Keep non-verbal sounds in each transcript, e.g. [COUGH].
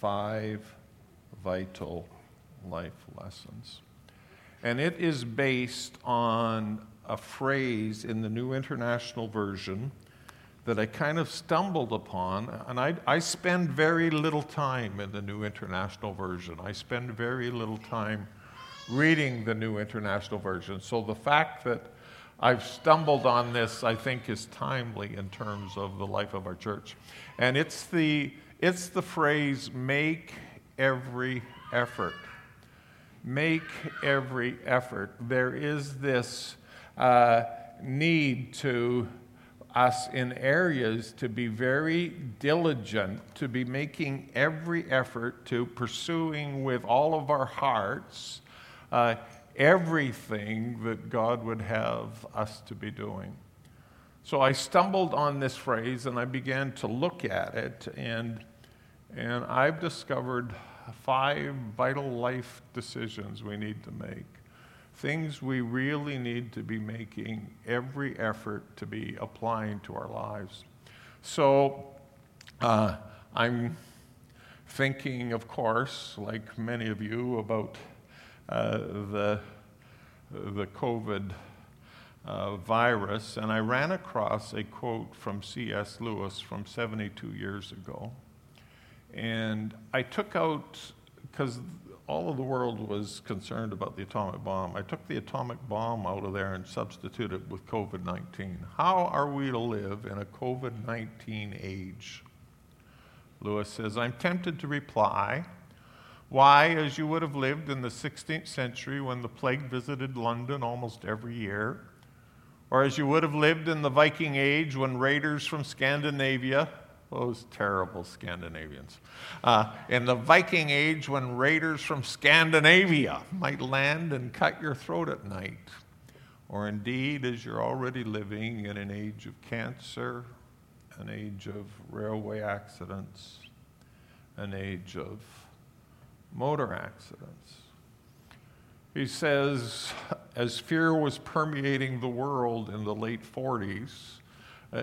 Five vital life lessons. And it is based on a phrase in the New International Version that I kind of stumbled upon. And I, I spend very little time in the New International Version. I spend very little time reading the New International Version. So the fact that I've stumbled on this, I think, is timely in terms of the life of our church. And it's the, it's the phrase, make every effort. Make every effort. There is this uh, need to us in areas to be very diligent, to be making every effort to pursuing with all of our hearts uh, everything that God would have us to be doing. So I stumbled on this phrase and I began to look at it, and, and I've discovered five vital life decisions we need to make. Things we really need to be making every effort to be applying to our lives. So uh, I'm thinking, of course, like many of you, about uh, the, the COVID uh, virus, and I ran across a quote from C.S. Lewis from 72 years ago. And I took out, because all of the world was concerned about the atomic bomb, I took the atomic bomb out of there and substituted it with COVID 19. How are we to live in a COVID 19 age? Lewis says, I'm tempted to reply why, as you would have lived in the 16th century when the plague visited London almost every year, or as you would have lived in the Viking Age when raiders from Scandinavia, those terrible Scandinavians, uh, in the Viking Age when raiders from Scandinavia might land and cut your throat at night, or indeed as you're already living in an age of cancer, an age of railway accidents, an age of motor accidents. He says, as fear was permeating the world in the late 40s, uh,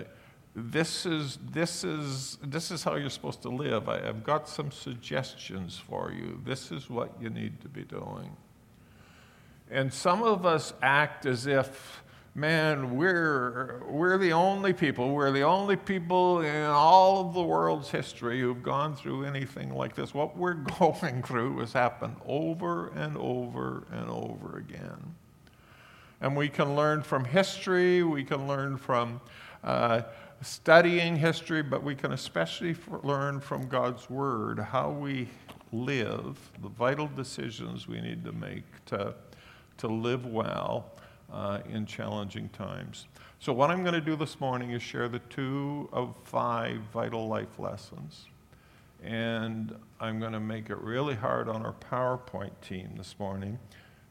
this is, this, is, this is how you're supposed to live. I, have got some suggestions for you. This is what you need to be doing. And some of us act as if man, we're, we're the only people, we're the only people in all of the world's history who've gone through anything like this. What we're [LAUGHS] going through has happened over and over and over again. And we can learn from history, we can learn from uh, studying history, but we can especially learn from God's Word how we live, the vital decisions we need to make to, to live well uh, in challenging times. So, what I'm going to do this morning is share the two of five vital life lessons. And I'm going to make it really hard on our PowerPoint team this morning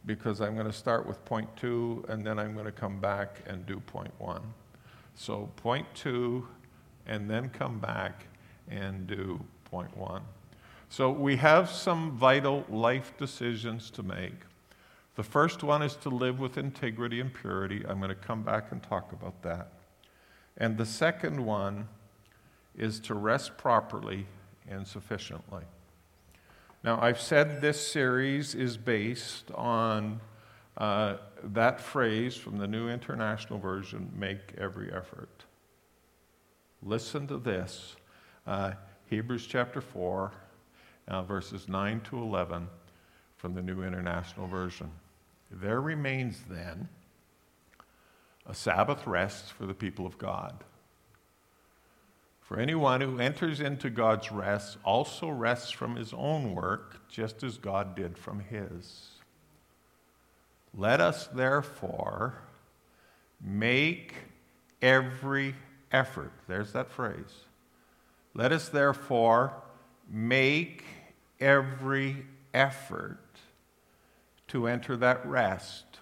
because I'm going to start with point two and then I'm going to come back and do point one. So, point two, and then come back and do point one. So, we have some vital life decisions to make. The first one is to live with integrity and purity. I'm going to come back and talk about that. And the second one is to rest properly and sufficiently. Now, I've said this series is based on uh, that phrase from the New International Version make every effort. Listen to this uh, Hebrews chapter 4, uh, verses 9 to 11 from the New International Version. There remains then a Sabbath rest for the people of God. For anyone who enters into God's rest also rests from his own work, just as God did from his. Let us therefore make every effort. There's that phrase. Let us therefore make every effort to enter that rest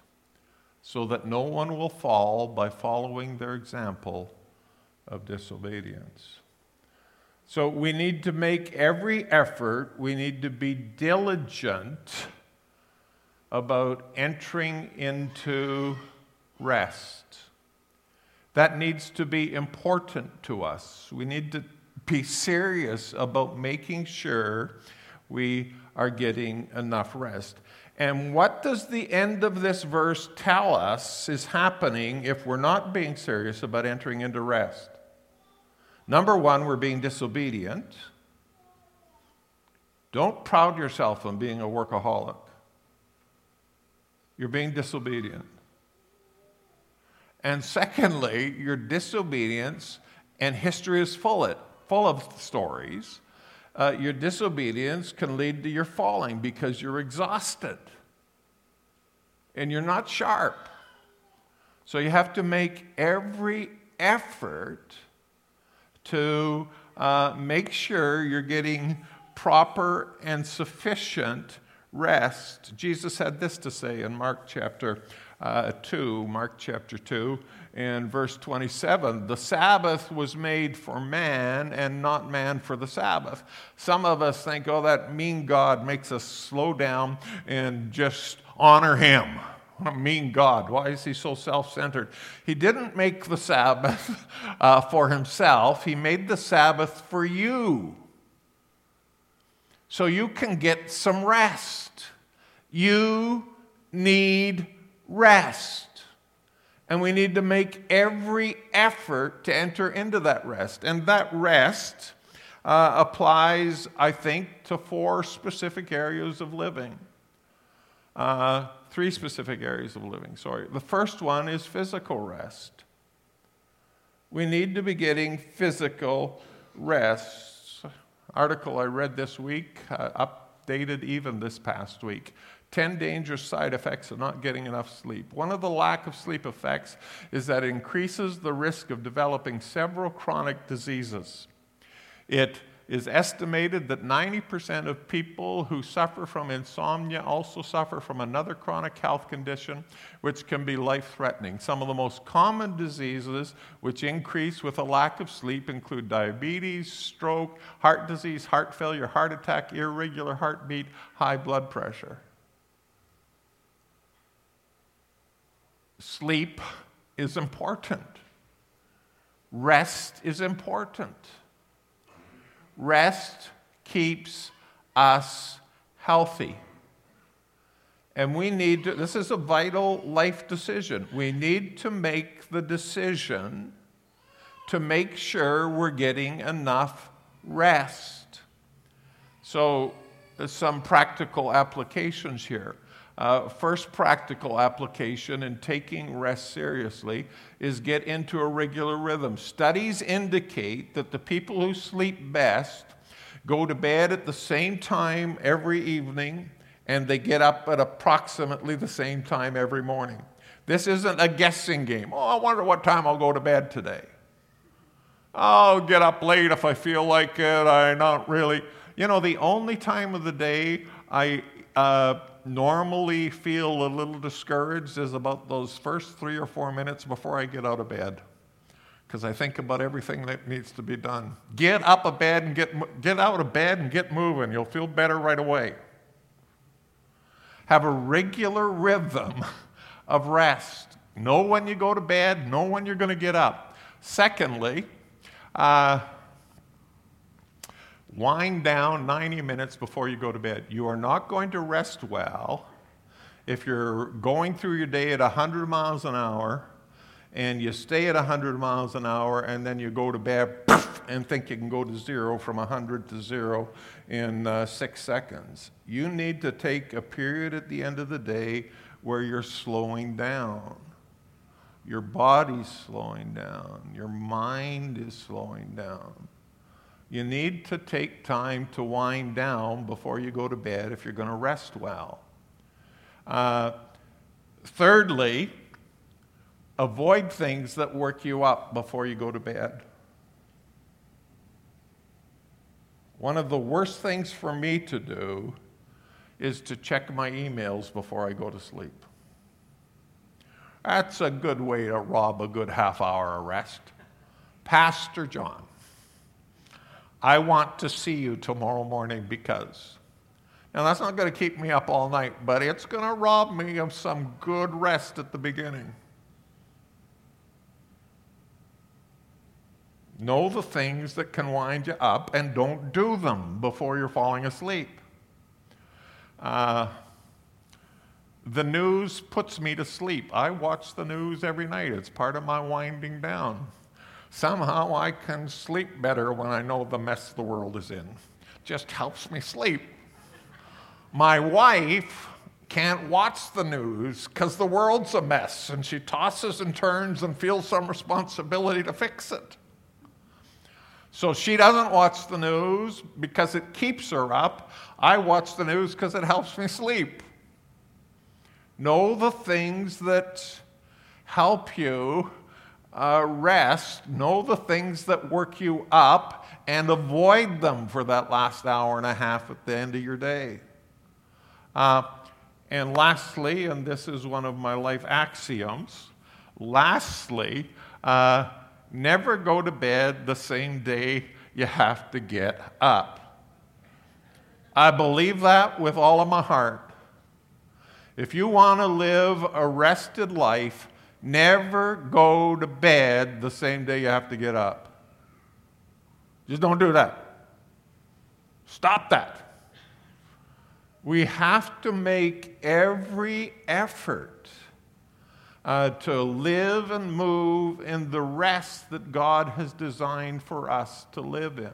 so that no one will fall by following their example of disobedience. So we need to make every effort, we need to be diligent about entering into rest. That needs to be important to us. We need to be serious about making sure we are getting enough rest. And what does the end of this verse tell us is happening if we're not being serious about entering into rest? Number one, we're being disobedient. Don't proud yourself on being a workaholic. You're being disobedient. And secondly, your disobedience, and history is full, it, full of stories, uh, your disobedience can lead to your falling because you're exhausted and you're not sharp. So you have to make every effort to uh, make sure you're getting proper and sufficient rest. Jesus had this to say in Mark chapter uh, 2, Mark chapter 2, in verse 27 The Sabbath was made for man and not man for the Sabbath. Some of us think, oh, that mean God makes us slow down and just honor him. What a mean God. Why is he so self centered? He didn't make the Sabbath [LAUGHS] uh, for himself, he made the Sabbath for you. So you can get some rest. You need rest. And we need to make every effort to enter into that rest. And that rest uh, applies, I think, to four specific areas of living. Uh, three specific areas of living, sorry. The first one is physical rest. We need to be getting physical rest. Article I read this week, uh, updated even this past week. 10 dangerous side effects of not getting enough sleep. One of the lack of sleep effects is that it increases the risk of developing several chronic diseases. It is estimated that 90% of people who suffer from insomnia also suffer from another chronic health condition, which can be life threatening. Some of the most common diseases which increase with a lack of sleep include diabetes, stroke, heart disease, heart failure, heart attack, irregular heartbeat, high blood pressure. Sleep is important. Rest is important. Rest keeps us healthy. And we need to, this is a vital life decision. We need to make the decision to make sure we're getting enough rest. So, there's some practical applications here. Uh, first practical application in taking rest seriously is get into a regular rhythm. Studies indicate that the people who sleep best go to bed at the same time every evening and they get up at approximately the same time every morning. This isn't a guessing game. Oh, I wonder what time I'll go to bed today. I'll get up late if I feel like it. I not really. You know, the only time of the day I uh, normally feel a little discouraged is about those first three or four minutes before I get out of bed. Because I think about everything that needs to be done. Get up a bed and get, get out of bed and get moving. You'll feel better right away. Have a regular rhythm of rest. Know when you go to bed, know when you're going to get up. Secondly, uh, Wind down 90 minutes before you go to bed. You are not going to rest well if you're going through your day at 100 miles an hour and you stay at 100 miles an hour and then you go to bed and think you can go to zero from 100 to zero in uh, six seconds. You need to take a period at the end of the day where you're slowing down. Your body's slowing down. Your mind is slowing down. You need to take time to wind down before you go to bed if you're going to rest well. Uh, thirdly, avoid things that work you up before you go to bed. one of the worst things for me to do is to check my emails before I go to sleep. That's a good way to rob a good half hour of rest. Pastor John, I want to see you tomorrow morning because. Now, that's not going to keep me up all night, but it's going to rob me of some good rest at the beginning. Know the things that can wind you up and don't do them before you're falling asleep. Uh, the news puts me to sleep. I watch the news every night, it's part of my winding down. Somehow I can sleep better when I know the mess the world is in. Just helps me sleep. My wife can't watch the news because the world's a mess and she tosses and turns and feels some responsibility to fix it. So she doesn't watch the news because it keeps her up. I watch the news because it helps me sleep. Know the things that help you uh, rest. Know the things that work you up and avoid them for that last hour and a half at the end of your day. Uh, and lastly, and this is one of my life axioms, lastly, uh, never go to bed the same day you have to get up. I believe that with all of my heart. If you want to live a rested life, never go to bed the same day you have to get up. Just don't do that. Stop that. We have to make every effort uh, to live and move in the rest that God has designed for us to live in.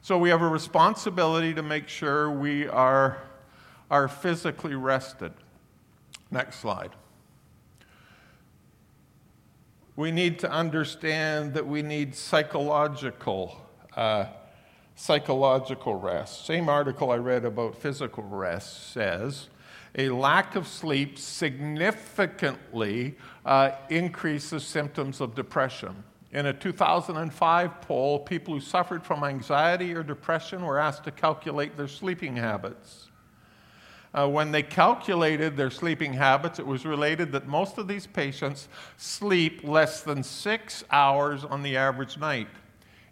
So we have a responsibility to make sure we are, are physically rested. Next slide. We need to understand that we need psychological, uh, psychological rest. Same article I read about physical rest says a lack of sleep significantly uh, increases symptoms of depression. In a 2005 poll, people who suffered from anxiety or depression were asked to calculate their sleeping habits. Uh, when they calculated their sleeping habits, it was related that most of these patients sleep less than six hours on the average night.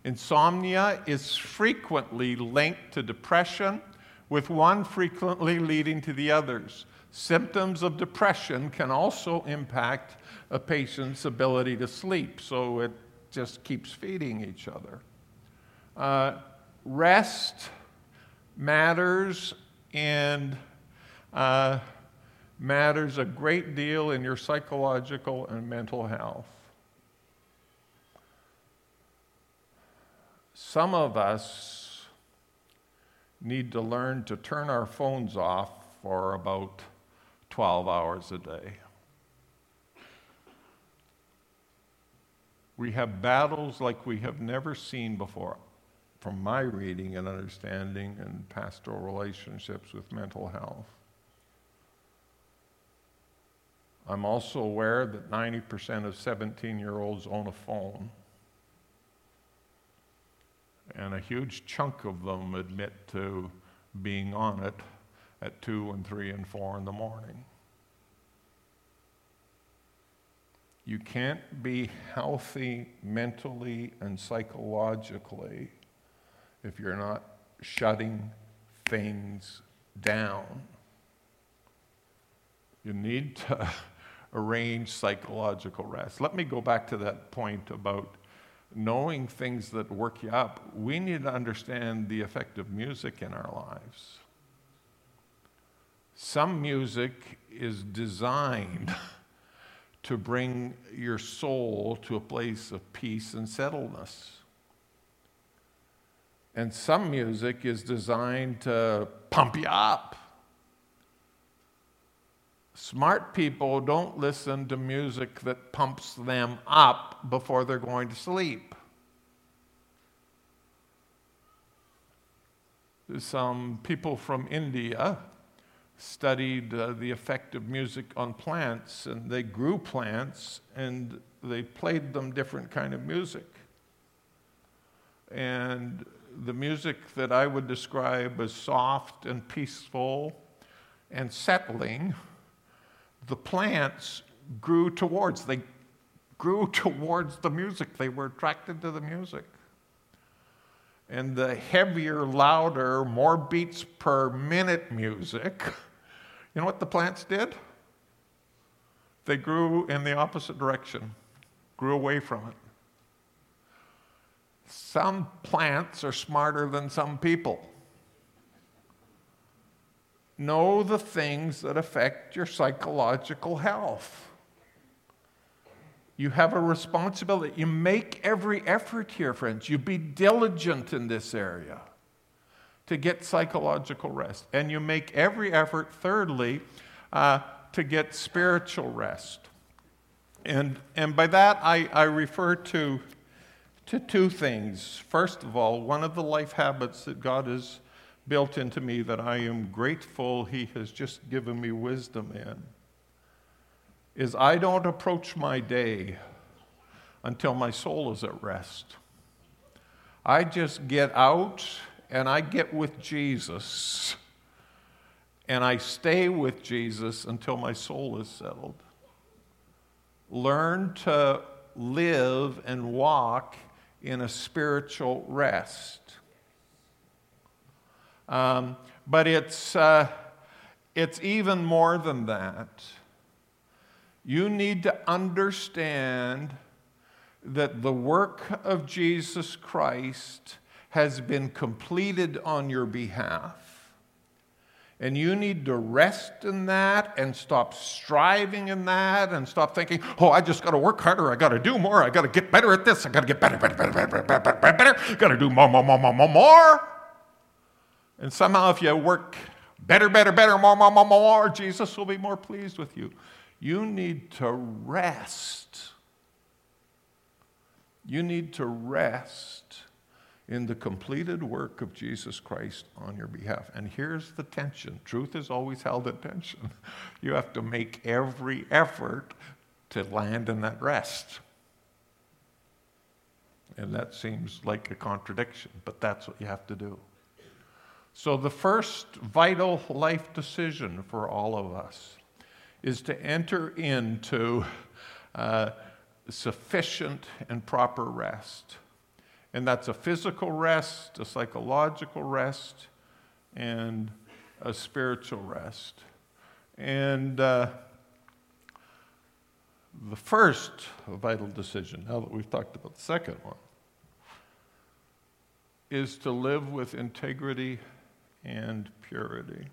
Insomnia is frequently linked to depression, with one frequently leading to the others. Symptoms of depression can also impact a patient's ability to sleep, so it just keeps feeding each other. Uh, rest matters and uh, matters a great deal in your psychological and mental health. Some of us need to learn to turn our phones off for about 12 hours a day. We have battles like we have never seen before, from my reading and understanding and pastoral relationships with mental health. I'm also aware that 90% of 17 year olds own a phone and a huge chunk of them admit to being on it at 2 and 3 and 4 in the morning. You can't be healthy mentally and psychologically if you're not shutting things down. You need to arrange psychological rest. Let me go back to that point about knowing things that work you up, we need to understand the effect of music in our lives. Some music is designed [LAUGHS] to bring your soul to a place of peace and settledness. And some music is designed to pump you up. Smart people don't listen to music that pumps them up before they're going to sleep. Some people from India studied uh, the effect of music on plants, and they grew plants and they played them different kind of music. And the music that I would describe as soft and peaceful and settling, the plants grew towards. They grew [LAUGHS] towards the music. They were attracted to the music. And the heavier, louder, more beats per minute music, you know what the plants did? They grew in the opposite direction, grew away from it. Some plants are smarter than some people. Know the things that affect your psychological health. You have a responsibility. You make every effort here, friends. You be diligent in this area to get psychological rest. And you make every effort, thirdly, uh, to get spiritual rest. And, and by that, I, I refer to, to two things. First of all, one of the life habits that God has built into me that I am grateful He has just given me wisdom in is I don't approach my day until my soul is at rest. I just get out and I get with Jesus and I stay with Jesus until my soul is settled. Learn to live and walk in a spiritual rest. Um, but it's, uh, it's even more than that. You need to understand that the work of Jesus Christ has been completed on your behalf. And you need to rest in that and stop striving in that and stop thinking, oh, I just got to work harder. I got to do more. I got to get better at this. I got to get better, better, better, better, better, better, better. Got to do more, more, more, more, more, more. And somehow, if you work better, better, better, more, more, more, more, Jesus will be more pleased with you. You need to rest. You need to rest in the completed work of Jesus Christ on your behalf. And here's the tension truth is always held at tension. [LAUGHS] You have to make every effort to land in that rest. And that seems like a contradiction, but that's what you have to do. So, the first vital life decision for all of us is to enter into uh, sufficient and proper rest. And that's a physical rest, a psychological rest, and a spiritual rest. And uh, the first vital decision, now that we've talked about the second one, is to live with integrity and purity.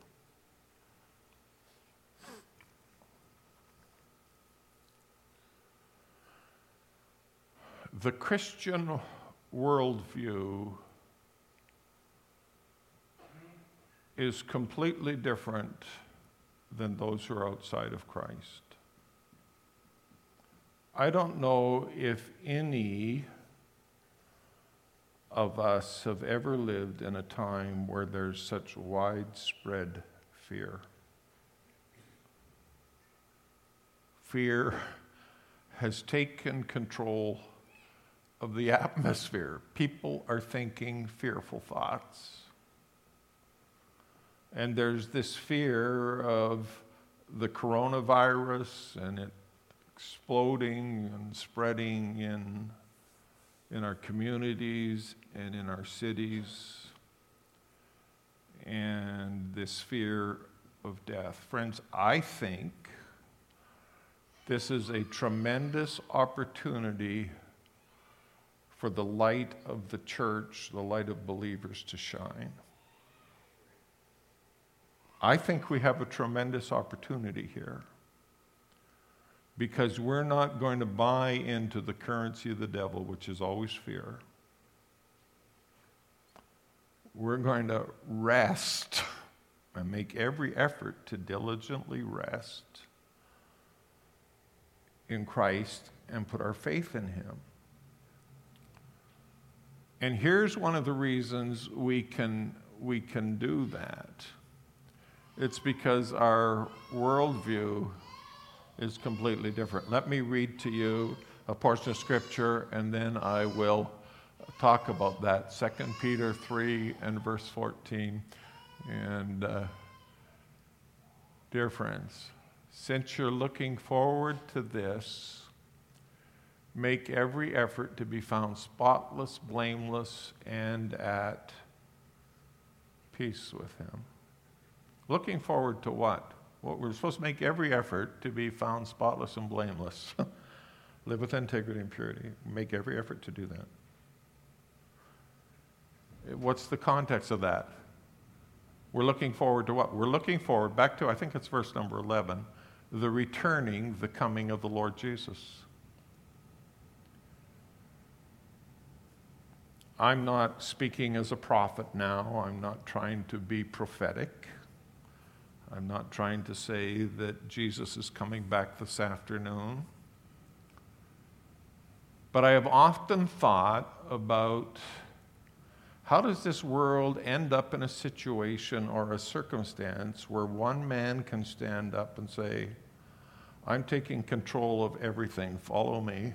The Christian worldview is completely different than those who are outside of Christ. I don't know if any of us have ever lived in a time where there's such widespread fear. Fear has taken control of the atmosphere. People are thinking fearful thoughts. And there's this fear of the coronavirus and it exploding and spreading in, in our communities and in our cities. And this fear of death. Friends, I think this is a tremendous opportunity for the light of the church, the light of believers to shine. I think we have a tremendous opportunity here because we're not going to buy into the currency of the devil, which is always fear. We're going to rest and make every effort to diligently rest in Christ and put our faith in Him. And here's one of the reasons we can, we can do that it's because our worldview is completely different. Let me read to you a portion of scripture and then I will talk about that. 2 Peter 3 and verse 14. And, uh, dear friends, since you're looking forward to this, make every effort to be found spotless, blameless, and at peace with Him. Looking forward to what? What we're supposed to make every effort to be found spotless and blameless. [LAUGHS] Live with integrity and purity. Make every effort to do that. What's the context of that? We're looking forward to what? We're looking forward back to, I think it's verse number 11, the returning, the coming of the Lord Jesus. I'm not speaking as a prophet now. I'm not trying to be prophetic. I'm not trying to say that Jesus is coming back this afternoon. But I have often thought about how does this world end up in a situation or a circumstance where one man can stand up and say, I'm taking control of everything, follow me?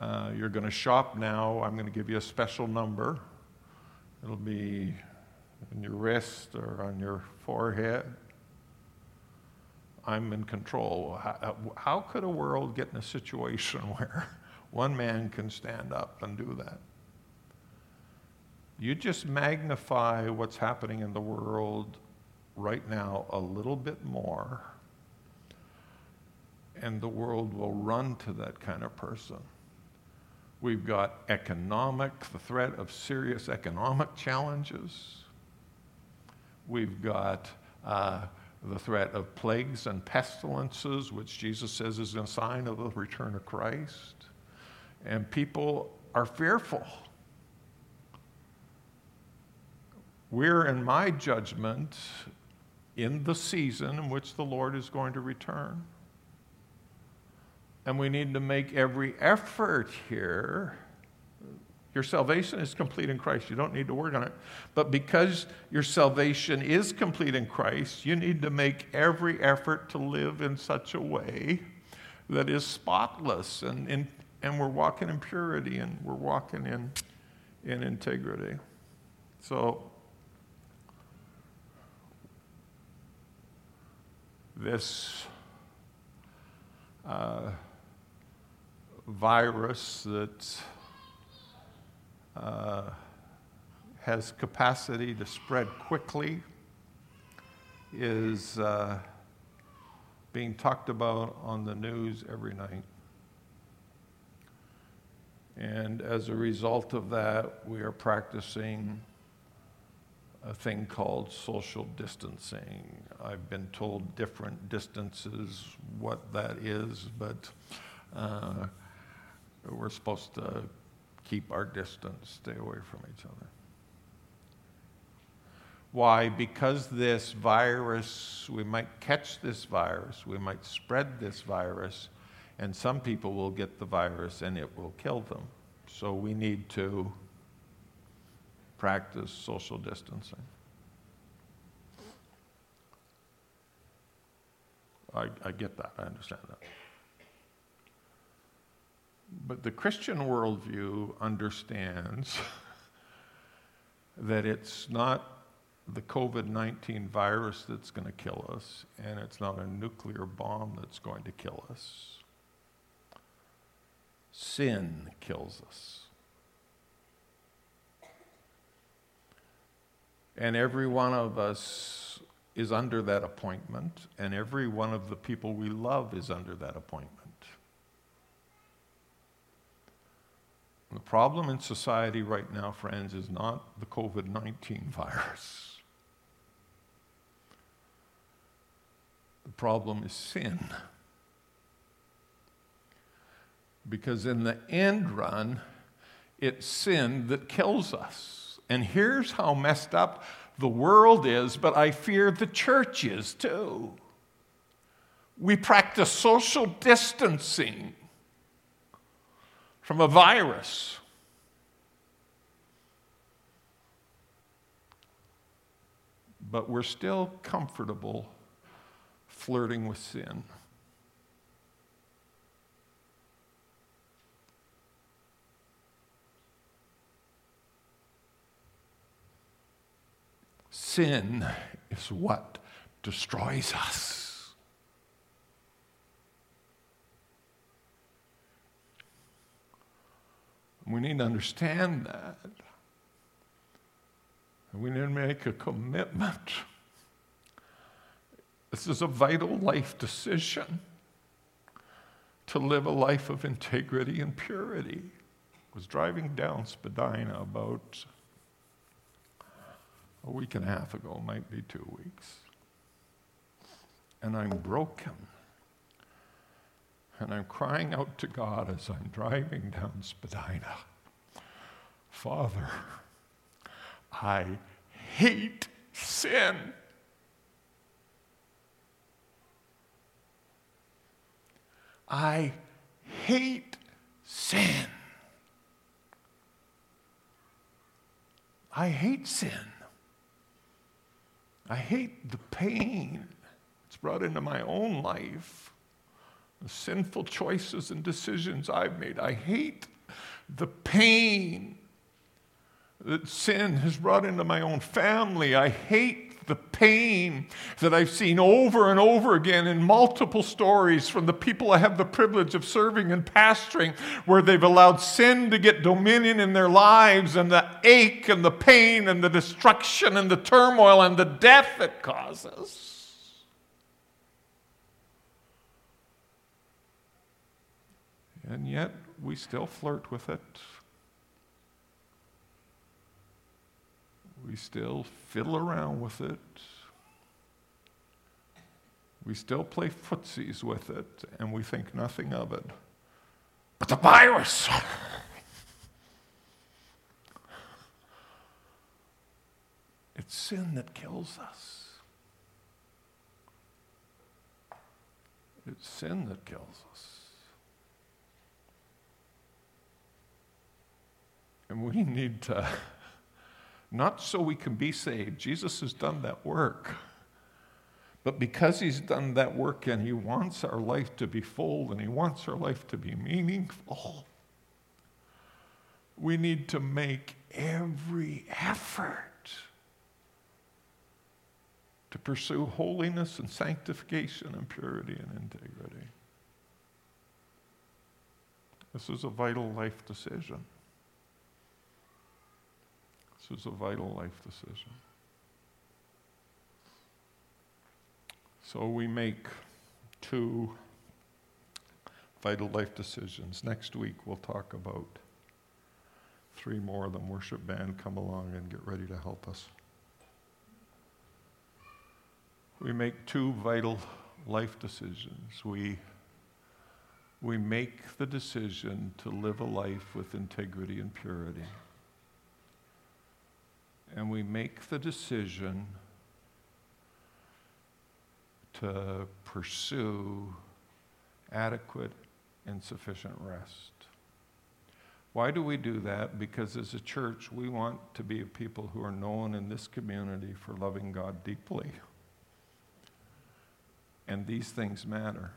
Uh, you're going to shop now, I'm going to give you a special number. It'll be in your wrist or on your forehead. I'm in control. How, how could a world get in a situation [LAUGHS] where one man can stand up and do that? You just magnify what's happening in the world right now a little bit more, and the world will run to that kind of person. We've got economic, the threat of serious economic challenges. We've got uh, the threat of plagues and pestilences, which Jesus says is a sign of the return of Christ. And people are fearful. We're, in my judgment, in the season in which the Lord is going to return. And we need to make every effort here. Your salvation is complete in Christ. You don't need to work on it. But because your salvation is complete in Christ, you need to make every effort to live in such a way that is spotless. And, and, and we're walking in purity and we're walking in, in integrity. So this uh, virus that uh, has capacity to spread quickly is uh, being talked about on the news every night. And as a result of that, we are practicing a thing called social distancing. I've been told different distances what that is, but uh, we're supposed to keep our distance, stay away from each other. Why? Because this virus, we might catch this virus, we might spread this virus, and some people will get the virus and it will kill them. So we need to practice social distancing. I, I get that, I understand that. But the Christian worldview understands [LAUGHS] that it's not the COVID 19 virus that's going to kill us, and it's not a nuclear bomb that's going to kill us. Sin kills us. And every one of us is under that appointment, and every one of the people we love is under that appointment. The problem in society right now, friends, is not the COVID 19 virus. The problem is sin. Because in the end run, it's sin that kills us. And here's how messed up the world is, but I fear the church is too. We practice social distancing from a virus. But we're still comfortable flirting with sin. Sin is what destroys us. We need to understand that. We need to make a commitment. This is a vital life decision to live a life of integrity and purity. I was driving down Spadina about a week and a half ago, might be two weeks. And I'm broken. And I'm crying out to God as I'm driving down Spadina Father, I hate sin. I hate sin. I hate sin. I hate the pain it's brought into my own life, sinful choices and decisions I've made. I hate the pain that sin has brought into my own family. I hate the pain that I've seen over and over again in multiple stories from the people I have the privilege of serving and pastoring, where they've allowed sin to get dominion in their lives and the ache and the pain and the destruction and the turmoil and the death it causes. And yet, we still flirt with it. We still fiddle around with it. We still play footsies with it, and we think nothing of it. But the virus! [LAUGHS] It's sin that kills us. It's sin that kills us. And we need to not so we can be saved. Jesus has done that work. But because he's done that work and he wants our life to be full and he wants our life to be meaningful, we need to make every effort to pursue holiness and sanctification and purity and integrity. This is a vital life decision. This is a vital life decision. So we make two vital life decisions. Next week we'll talk about three more of them. Worship band, come along and get ready to help us. We make two vital life decisions. We, we make the decision to live a life with integrity and purity and we make the decision to pursue adequate and sufficient rest. Why do we do that? Because as a church, we want to be a people who are known in this community for loving God deeply. And these things matter.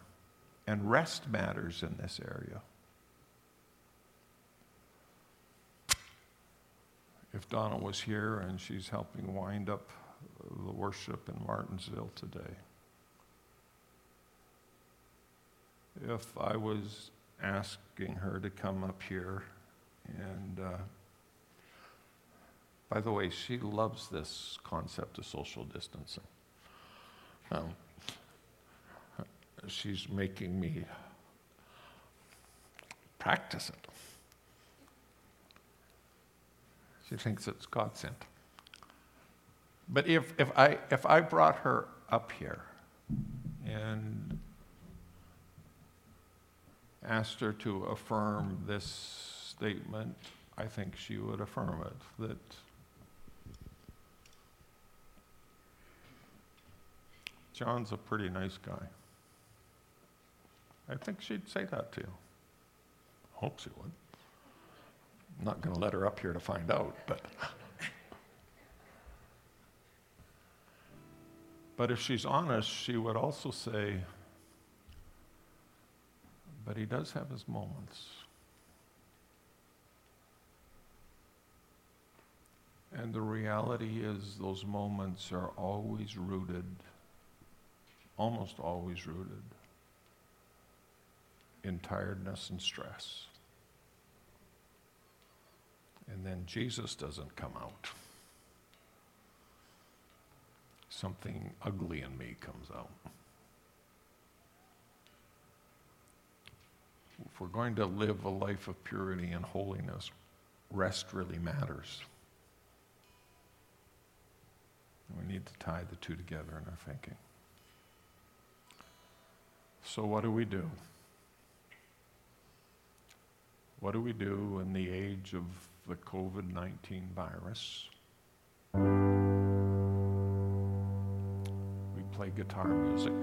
And rest matters in this area. If Donna was here and she's helping wind up the worship in Martinsville today. If I was asking her to come up here and uh, by the way, she loves this concept of social distancing. Um, she's making me practice it. She thinks it's God sent. But if, if, I, if I brought her up here and asked her to affirm this statement, I think she would affirm it that John's a pretty nice guy. I think she'd say that to you. Hope she would. I'm not going to let her up here to find out, but. but if she's honest, she would also say, but he does have his moments. And the reality is, those moments are always rooted, almost always rooted, in tiredness and stress. And then Jesus doesn't come out. Something ugly in me comes out. If we're going to live a life of purity and holiness, rest really matters. We need to tie the two together in our thinking. So, what do we do? What do we do in the age of the COVID 19 virus? We play guitar music,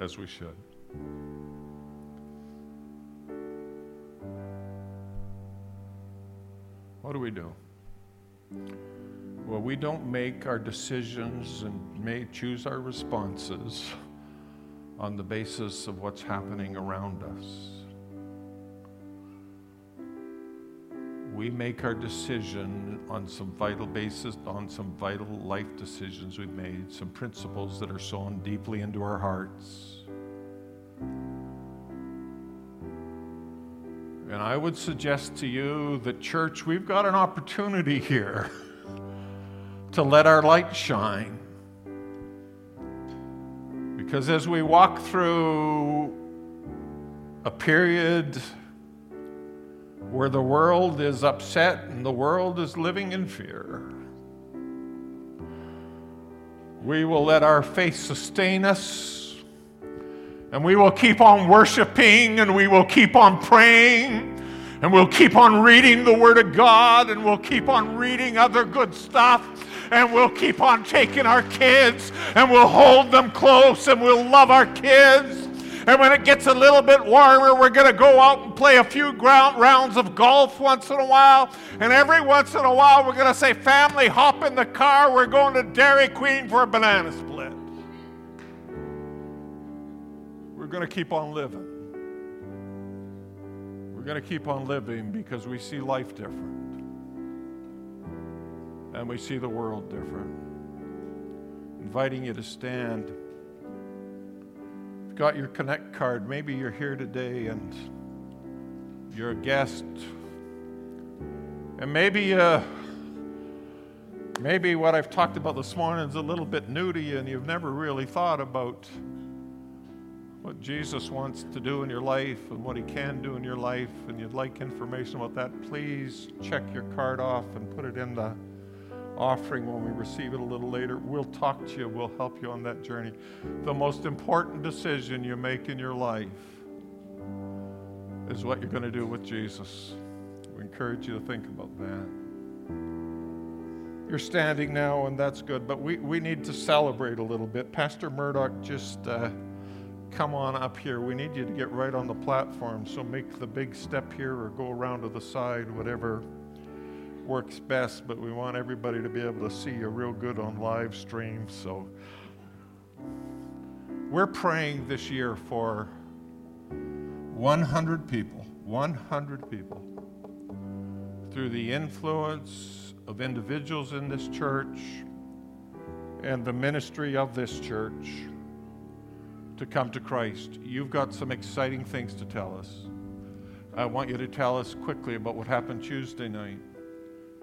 as we should. What do we do? Well, we don't make our decisions and may choose our responses on the basis of what's happening around us. We make our decision on some vital basis, on some vital life decisions we've made, some principles that are sown deeply into our hearts. And I would suggest to you that, church, we've got an opportunity here [LAUGHS] to let our light shine. Because as we walk through a period where the world is upset and the world is living in fear, we will let our faith sustain us and we will keep on worshiping and we will keep on praying and we'll keep on reading the Word of God and we'll keep on reading other good stuff and we'll keep on taking our kids and we'll hold them close and we'll love our kids. And when it gets a little bit warmer, we're going to go out and play a few ground rounds of golf once in a while. And every once in a while, we're going to say, Family, hop in the car. We're going to Dairy Queen for a banana split. We're going to keep on living. We're going to keep on living because we see life different and we see the world different. Inviting you to stand. Got your Connect card. Maybe you're here today and you're a guest. And maybe, uh, maybe what I've talked about this morning is a little bit new to you and you've never really thought about what Jesus wants to do in your life and what He can do in your life, and you'd like information about that, please check your card off and put it in the offering when we receive it a little later. We'll talk to you, we'll help you on that journey. The most important decision you make in your life is what you're going to do with Jesus. We encourage you to think about that. You're standing now, and that's good, but we, we need to celebrate a little bit. Pastor Murdoch, just uh, come on up here. We need you to get right on the platform, so make the big step here or go around to the side, whatever works best, but we want everybody to be able to see you real good on live stream. So we're praying this year for 100 people, 100 people, through the influence of individuals in this church and the ministry of this church to come to Christ. You've got some exciting things to tell us. I want you to tell us quickly about what happened Tuesday night.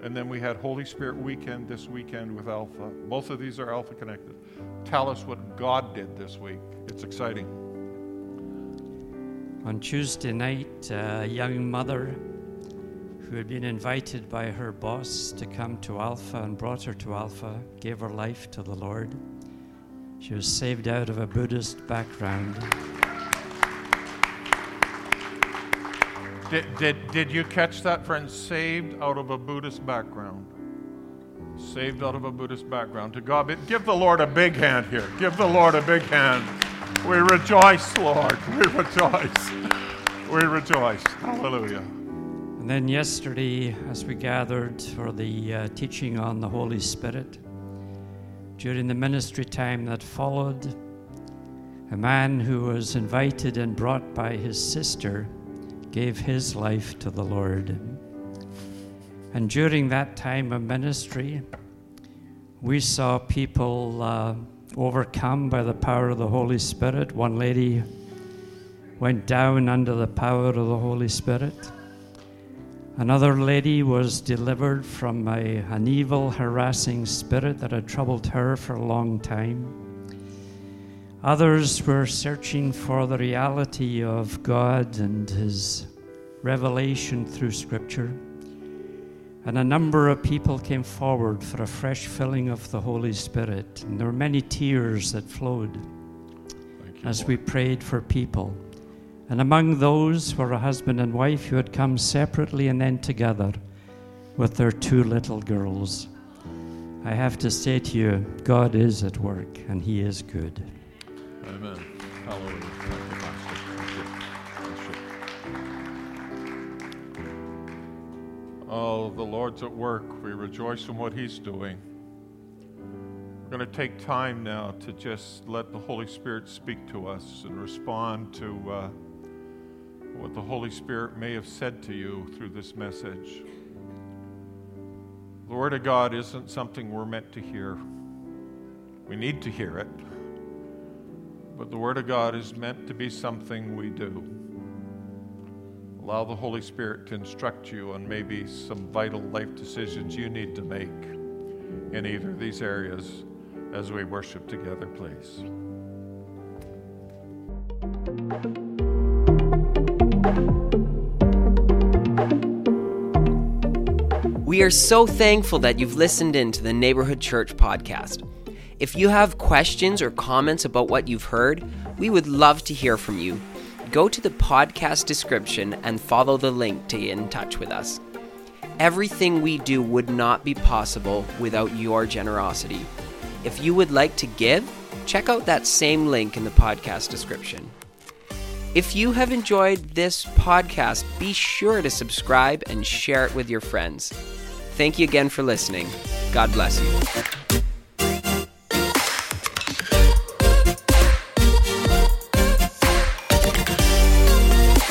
And then we had Holy Spirit weekend this weekend with Alpha. Both of these are Alpha connected. Tell us what God did this week. It's exciting. On Tuesday night, a young mother who had been invited by her boss to come to Alpha and brought her to Alpha gave her life to the Lord. She was saved out of a Buddhist background. Did, did, did you catch that, friend? Saved out of a Buddhist background. Saved out of a Buddhist background. To God, give the Lord a big hand here. Give the Lord a big hand. We rejoice, Lord. We rejoice. We rejoice. Hallelujah. And then yesterday, as we gathered for the uh, teaching on the Holy Spirit, during the ministry time that followed, a man who was invited and brought by his sister gave his life to the Lord. And during that time of ministry, we saw people uh, overcome by the power of the Holy Spirit. One lady went down under the power of the Holy Spirit. Another lady was delivered from a, an evil, harassing spirit that had troubled her for a long time. Others were searching for the reality of God and His revelation through Scripture. And a number of people came forward for a fresh filling of the Holy Spirit. And there were many tears that flowed you, as Lord. we prayed for people. And among those were a husband and wife who had come separately and then together with their two little girls. I have to say to you, God is at work and He is good. Amen. Hallelujah. Thank you, Pastor. Thank you. You. Oh, the Lord's at work. We rejoice in what He's doing. We're going to take time now to just let the Holy Spirit speak to us and respond to uh, what the Holy Spirit may have said to you through this message. The Word of God isn't something we're meant to hear. We need to hear it. But the Word of God is meant to be something we do. Allow the Holy Spirit to instruct you on maybe some vital life decisions you need to make in either of these areas as we worship together, please. We are so thankful that you've listened in to the Neighborhood Church podcast. If you have questions or comments about what you've heard, we would love to hear from you. Go to the podcast description and follow the link to get in touch with us. Everything we do would not be possible without your generosity. If you would like to give, check out that same link in the podcast description. If you have enjoyed this podcast, be sure to subscribe and share it with your friends. Thank you again for listening. God bless you.